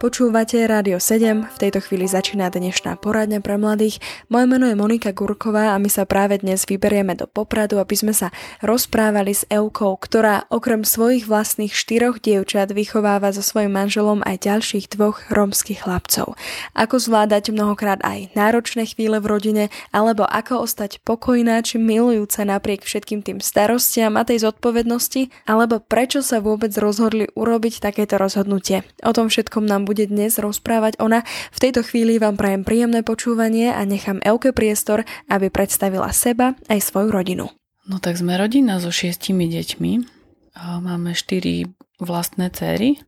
Počúvate Rádio 7, v tejto chvíli začína dnešná poradňa pre mladých. Moje meno je Monika Gurková a my sa práve dnes vyberieme do Popradu, aby sme sa rozprávali s Eukou, ktorá okrem svojich vlastných štyroch dievčat vychováva so svojím manželom aj ďalších dvoch rómskych chlapcov. Ako zvládať mnohokrát aj náročné chvíle v rodine, alebo ako ostať pokojná či milujúca napriek všetkým tým starostiam a tej zodpovednosti, alebo prečo sa vôbec rozhodli urobiť takéto rozhodnutie. O tom všetkom nám bude dnes rozprávať ona. V tejto chvíli vám prajem príjemné počúvanie a nechám Euke priestor, aby predstavila seba aj svoju rodinu. No tak sme rodina so šiestimi deťmi. Máme štyri vlastné céry.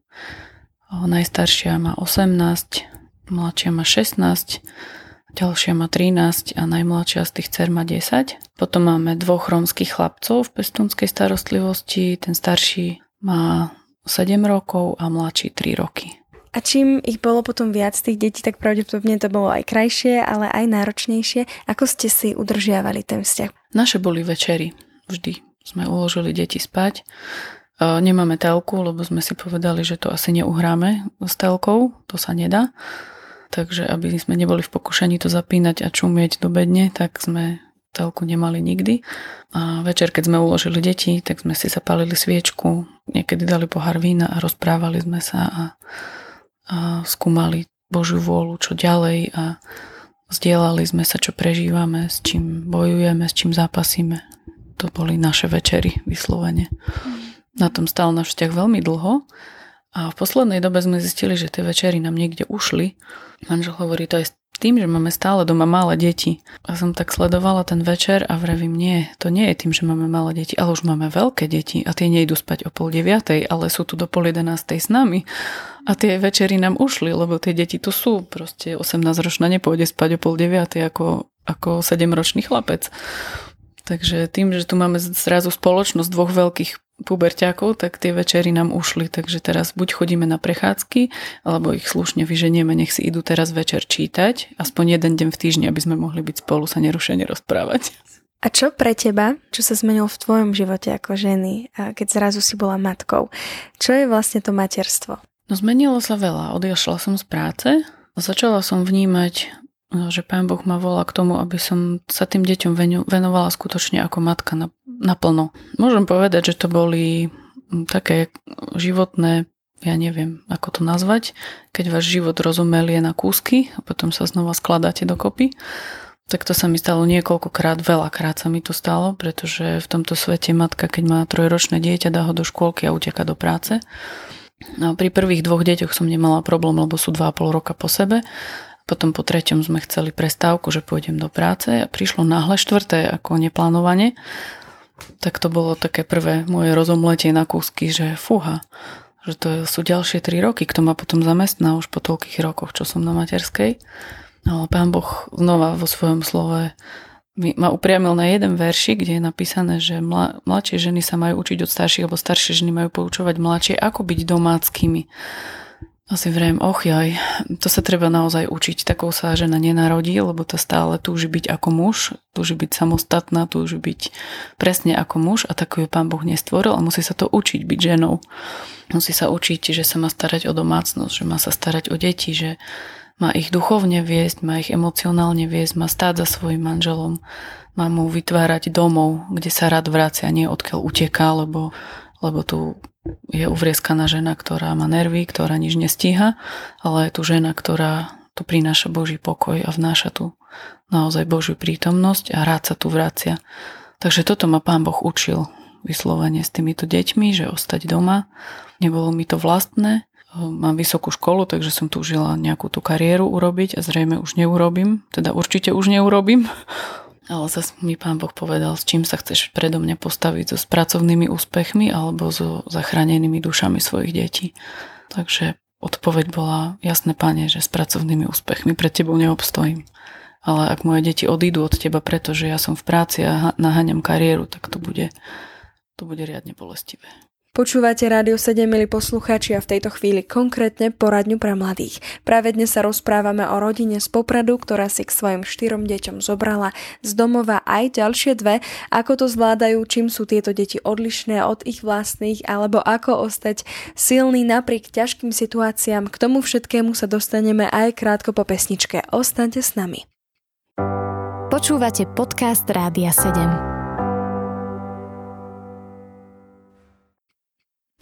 Najstaršia má 18, mladšia má 16, ďalšia má 13 a najmladšia z tých dcer má 10. Potom máme dvoch rómskych chlapcov v pestúnskej starostlivosti. Ten starší má 7 rokov a mladší 3 roky. A čím ich bolo potom viac tých detí, tak pravdepodobne to bolo aj krajšie, ale aj náročnejšie. Ako ste si udržiavali ten vzťah? Naše boli večery. Vždy sme uložili deti spať. Nemáme telku, lebo sme si povedali, že to asi neuhráme s telkou. To sa nedá. Takže aby sme neboli v pokušení to zapínať a čumieť do bedne, tak sme telku nemali nikdy. A večer, keď sme uložili deti, tak sme si zapálili sviečku, niekedy dali pohár vína a rozprávali sme sa a a skúmali Božiu vôľu, čo ďalej a zdieľali sme sa, čo prežívame, s čím bojujeme, s čím zápasíme. To boli naše večery vyslovene. Na tom stal náš vzťah veľmi dlho a v poslednej dobe sme zistili, že tie večery nám niekde ušli. Manžel hovorí, to je tým, že máme stále doma malé deti. A som tak sledovala ten večer a vravím, nie, to nie je tým, že máme malé deti, ale už máme veľké deti a tie nejdu spať o pol deviatej, ale sú tu do pol jedenástej s nami. A tie večery nám ušli, lebo tie deti tu sú. Proste 18-ročná nepôjde spať o pol deviatej ako, ako 7-ročný chlapec. Takže tým, že tu máme zrazu spoločnosť dvoch veľkých puberťákov, tak tie večery nám ušli, takže teraz buď chodíme na prechádzky, alebo ich slušne vyženieme, nech si idú teraz večer čítať, aspoň jeden deň v týždni, aby sme mohli byť spolu sa nerušene rozprávať. A čo pre teba, čo sa zmenilo v tvojom živote ako ženy, keď zrazu si bola matkou? Čo je vlastne to materstvo? No zmenilo sa veľa. Odišla som z práce a začala som vnímať že Pán Boh ma volá k tomu, aby som sa tým deťom venovala skutočne ako matka naplno. Môžem povedať, že to boli také životné, ja neviem, ako to nazvať, keď váš život rozumelie na kúsky a potom sa znova skladáte dokopy. Tak to sa mi stalo niekoľkokrát, veľakrát sa mi to stalo, pretože v tomto svete matka, keď má trojročné dieťa, dá ho do škôlky a uteka do práce. No, pri prvých dvoch deťoch som nemala problém, lebo sú 2,5 roka po sebe potom po treťom sme chceli prestávku, že pôjdem do práce a prišlo náhle štvrté ako neplánovane. Tak to bolo také prvé moje rozomletie na kúsky, že fúha, že to sú ďalšie tri roky, kto ma potom zamestná už po toľkých rokoch, čo som na materskej. Ale pán Boh znova vo svojom slove ma upriamil na jeden verši, kde je napísané, že mladšie ženy sa majú učiť od starších, alebo staršie ženy majú poučovať mladšie, ako byť domáckými. Asi vrem, och jaj, to sa treba naozaj učiť. Takou sa žena nenarodí, lebo to stále túži byť ako muž, túži byť samostatná, túži byť presne ako muž a takú ju pán Boh nestvoril a musí sa to učiť byť ženou. Musí sa učiť, že sa má starať o domácnosť, že má sa starať o deti, že má ich duchovne viesť, má ich emocionálne viesť, má stáť za svojim manželom, má mu vytvárať domov, kde sa rád vracia, nie odkiaľ uteká, lebo, lebo tu je uvrieskaná žena, ktorá má nervy, ktorá nič nestíha, ale je tu žena, ktorá tu prináša Boží pokoj a vnáša tu naozaj Božiu prítomnosť a rád sa tu vracia. Takže toto ma pán Boh učil vyslovene s týmito deťmi, že ostať doma. Nebolo mi to vlastné. Mám vysokú školu, takže som túžila nejakú tú kariéru urobiť a zrejme už neurobím. Teda určite už neurobím, ale zase mi pán Boh povedal, s čím sa chceš predo mňa postaviť, so pracovnými úspechmi alebo so zachránenými dušami svojich detí. Takže odpoveď bola, jasné pane, že s pracovnými úspechmi pred tebou neobstojím. Ale ak moje deti odídu od teba, pretože ja som v práci a naháňam kariéru, tak to bude, to bude riadne bolestivé. Počúvate Rádio 7, milí poslucháči a v tejto chvíli konkrétne poradňu pre mladých. Práve dnes sa rozprávame o rodine z Popradu, ktorá si k svojim štyrom deťom zobrala z domova aj ďalšie dve. Ako to zvládajú, čím sú tieto deti odlišné od ich vlastných, alebo ako ostať silný napriek ťažkým situáciám. K tomu všetkému sa dostaneme aj krátko po pesničke. Ostaňte s nami. Počúvate podcast Rádia 7.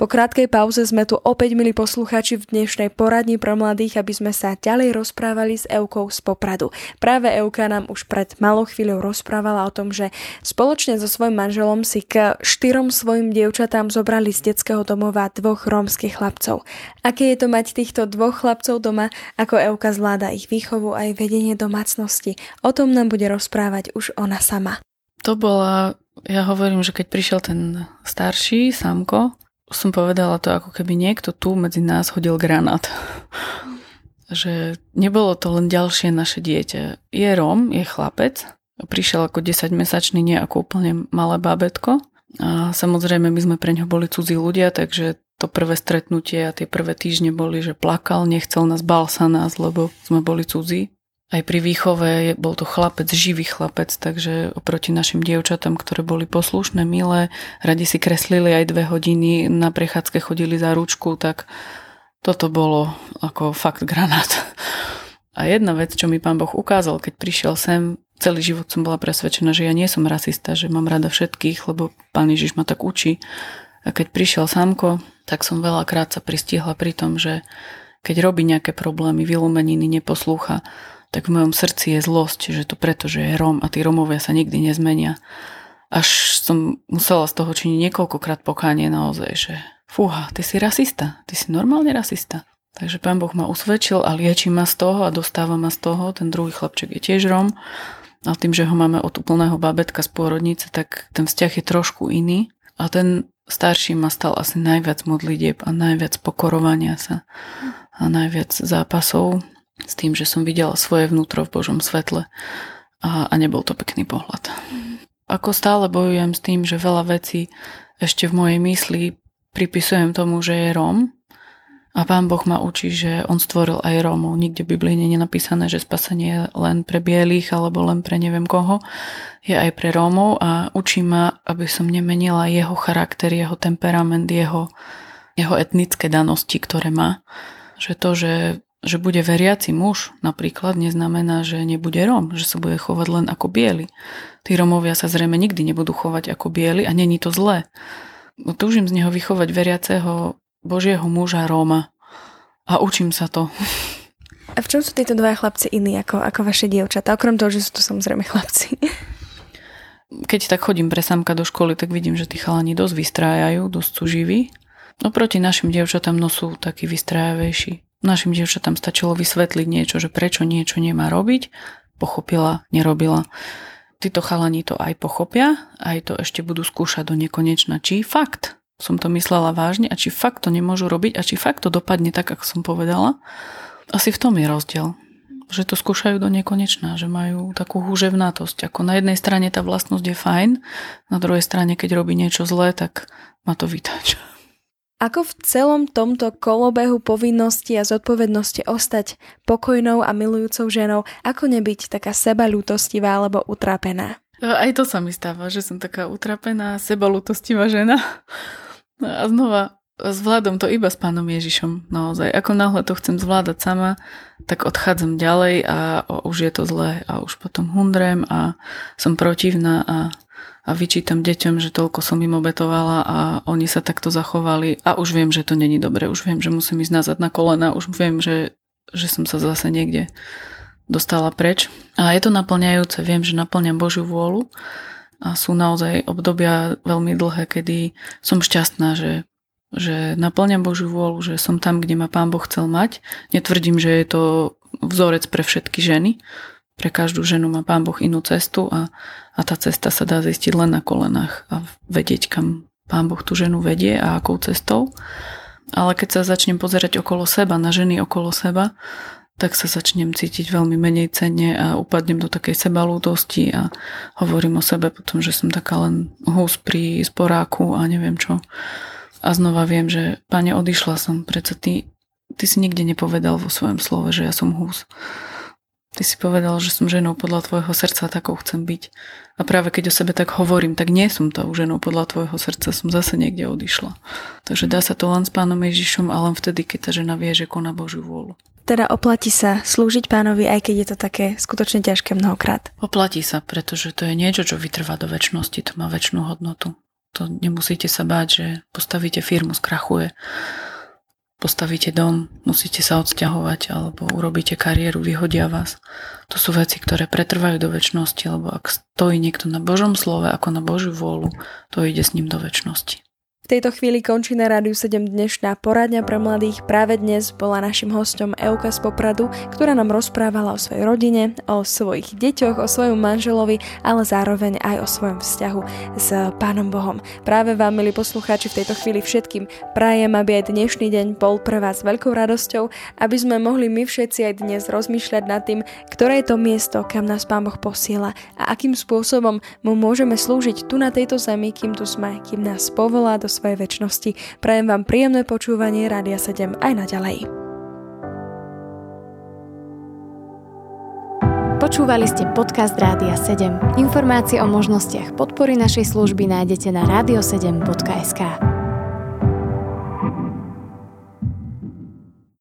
Po krátkej pauze sme tu opäť, milí posluchači, v dnešnej poradni pro mladých, aby sme sa ďalej rozprávali s Eukou z Popradu. Práve Euka nám už pred malou chvíľou rozprávala o tom, že spoločne so svojím manželom si k štyrom svojim dievčatám zobrali z detského domova dvoch rómskych chlapcov. Aké je to mať týchto dvoch chlapcov doma, ako Euka zvláda ich výchovu aj vedenie domácnosti, o tom nám bude rozprávať už ona sama. To bola, ja hovorím, že keď prišiel ten starší, Samko, som povedala to, ako keby niekto tu medzi nás hodil granát. že nebolo to len ďalšie naše dieťa. Je Rom, je chlapec, prišiel ako 10-mesačný, nie ako úplne malé bábetko. A samozrejme, my sme pre ňo boli cudzí ľudia, takže to prvé stretnutie a tie prvé týždne boli, že plakal, nechcel nás, bal sa nás, lebo sme boli cudzí. Aj pri výchove bol to chlapec, živý chlapec, takže oproti našim dievčatám, ktoré boli poslušné, milé, radi si kreslili aj dve hodiny, na prechádzke chodili za ručku, tak toto bolo ako fakt granát. A jedna vec, čo mi pán Boh ukázal, keď prišiel sem, celý život som bola presvedčená, že ja nie som rasista, že mám rada všetkých, lebo pán Ježiš ma tak učí. A keď prišiel Samko, tak som veľakrát sa pristihla pri tom, že keď robí nejaké problémy, vylumeniny, neposlúcha, tak v mojom srdci je zlosť, že to preto, že je Rom a tí Romovia sa nikdy nezmenia. Až som musela z toho činiť niekoľkokrát pokánie naozaj, že fúha, ty si rasista, ty si normálne rasista. Takže pán Boh ma usvedčil a lieči ma z toho a dostáva ma z toho. Ten druhý chlapček je tiež Rom. Ale tým, že ho máme od úplného babetka z pôrodnice, tak ten vzťah je trošku iný. A ten starší ma stal asi najviac modlitieb a najviac pokorovania sa a najviac zápasov s tým, že som videla svoje vnútro v Božom svetle a, a nebol to pekný pohľad. Mm. Ako stále bojujem s tým, že veľa vecí ešte v mojej mysli pripisujem tomu, že je Róm a Pán Boh ma učí, že On stvoril aj Rómov. Nikde v Biblii nie je napísané, že spasenie je len pre bielých alebo len pre neviem koho. Je aj pre Rómov a učí ma, aby som nemenila jeho charakter, jeho temperament, jeho, jeho etnické danosti, ktoré má. Že to, že že bude veriaci muž napríklad neznamená, že nebude Róm, že sa bude chovať len ako biely. Tí Romovia sa zrejme nikdy nebudú chovať ako biely a není to zlé. Túžim z neho vychovať veriaceho Božieho muža Róma a učím sa to. A v čom sú títo dva chlapci iní ako, ako vaše dievčatá? Okrem toho, že sú to samozrejme chlapci. Keď tak chodím pre samka do školy, tak vidím, že tí chalani dosť vystrájajú, dosť sú živí. Oproti našim dievčatám no sú takí vystrájavejší. Našim dievčatám stačilo vysvetliť niečo, že prečo niečo nemá robiť, pochopila, nerobila. Títo chalani to aj pochopia, aj to ešte budú skúšať do nekonečna, či fakt som to myslela vážne a či fakt to nemôžu robiť a či fakt to dopadne tak, ako som povedala. Asi v tom je rozdiel že to skúšajú do nekonečná, že majú takú húževnatosť. Ako na jednej strane tá vlastnosť je fajn, na druhej strane, keď robí niečo zlé, tak má to vytač. Ako v celom tomto kolobehu povinnosti a zodpovednosti ostať pokojnou a milujúcou ženou, ako nebyť taká sebalútostivá alebo utrápená? Aj to sa mi stáva, že som taká utrapená, sebalútostivá žena. A znova zvládam to iba s pánom Ježišom, naozaj. Ako náhle to chcem zvládať sama, tak odchádzam ďalej a už je to zlé a už potom hundrem a som protivná a a vyčítam deťom, že toľko som im obetovala a oni sa takto zachovali. A už viem, že to není dobre, už viem, že musím ísť nazad na kolena, už viem, že, že som sa zase niekde dostala preč. A je to naplňajúce, viem, že naplňam Božiu vôľu. A sú naozaj obdobia veľmi dlhé, kedy som šťastná, že, že naplňam Božiu vôľu, že som tam, kde ma Pán Boh chcel mať. Netvrdím, že je to vzorec pre všetky ženy, pre každú ženu má Pán Boh inú cestu a, a tá cesta sa dá zistiť len na kolenách a vedieť, kam Pán Boh tú ženu vedie a akou cestou. Ale keď sa začnem pozerať okolo seba, na ženy okolo seba, tak sa začnem cítiť veľmi menej cenne a upadnem do takej sebalútosti a hovorím o sebe potom, že som taká len hus pri sporáku a neviem čo. A znova viem, že pane, odišla som, prečo ty, ty si nikde nepovedal vo svojom slove, že ja som hús. Ty si povedal, že som ženou podľa tvojho srdca, takou chcem byť. A práve keď o sebe tak hovorím, tak nie som tou ženou podľa tvojho srdca, som zase niekde odišla. Takže dá sa to len s pánom Ježišom a len vtedy, keď tá žena vie, že koná Božiu vôľu. Teda oplatí sa slúžiť pánovi, aj keď je to také skutočne ťažké mnohokrát. Oplatí sa, pretože to je niečo, čo vytrvá do väčšnosti, to má väčšinu hodnotu. To nemusíte sa báť, že postavíte firmu, skrachuje postavíte dom, musíte sa odsťahovať alebo urobíte kariéru, vyhodia vás. To sú veci, ktoré pretrvajú do väčšnosti, lebo ak stojí niekto na Božom slove ako na Božiu vôľu, to ide s ním do väčšnosti tejto chvíli končí na Rádiu 7 dnešná poradňa pre mladých. Práve dnes bola našim hostom Euka z Popradu, ktorá nám rozprávala o svojej rodine, o svojich deťoch, o svojom manželovi, ale zároveň aj o svojom vzťahu s Pánom Bohom. Práve vám, milí poslucháči, v tejto chvíli všetkým prajem, aby aj dnešný deň bol pre vás veľkou radosťou, aby sme mohli my všetci aj dnes rozmýšľať nad tým, ktoré je to miesto, kam nás Pán Boh posiela a akým spôsobom mu môžeme slúžiť tu na tejto zemi, kým tu sme, kým nás povolá do svojej väčšnosti. Prajem vám príjemné počúvanie Rádia 7 aj naďalej. Počúvali ste podcast Rádia 7. Informácie o možnostiach podpory našej služby nájdete na radio7.sk.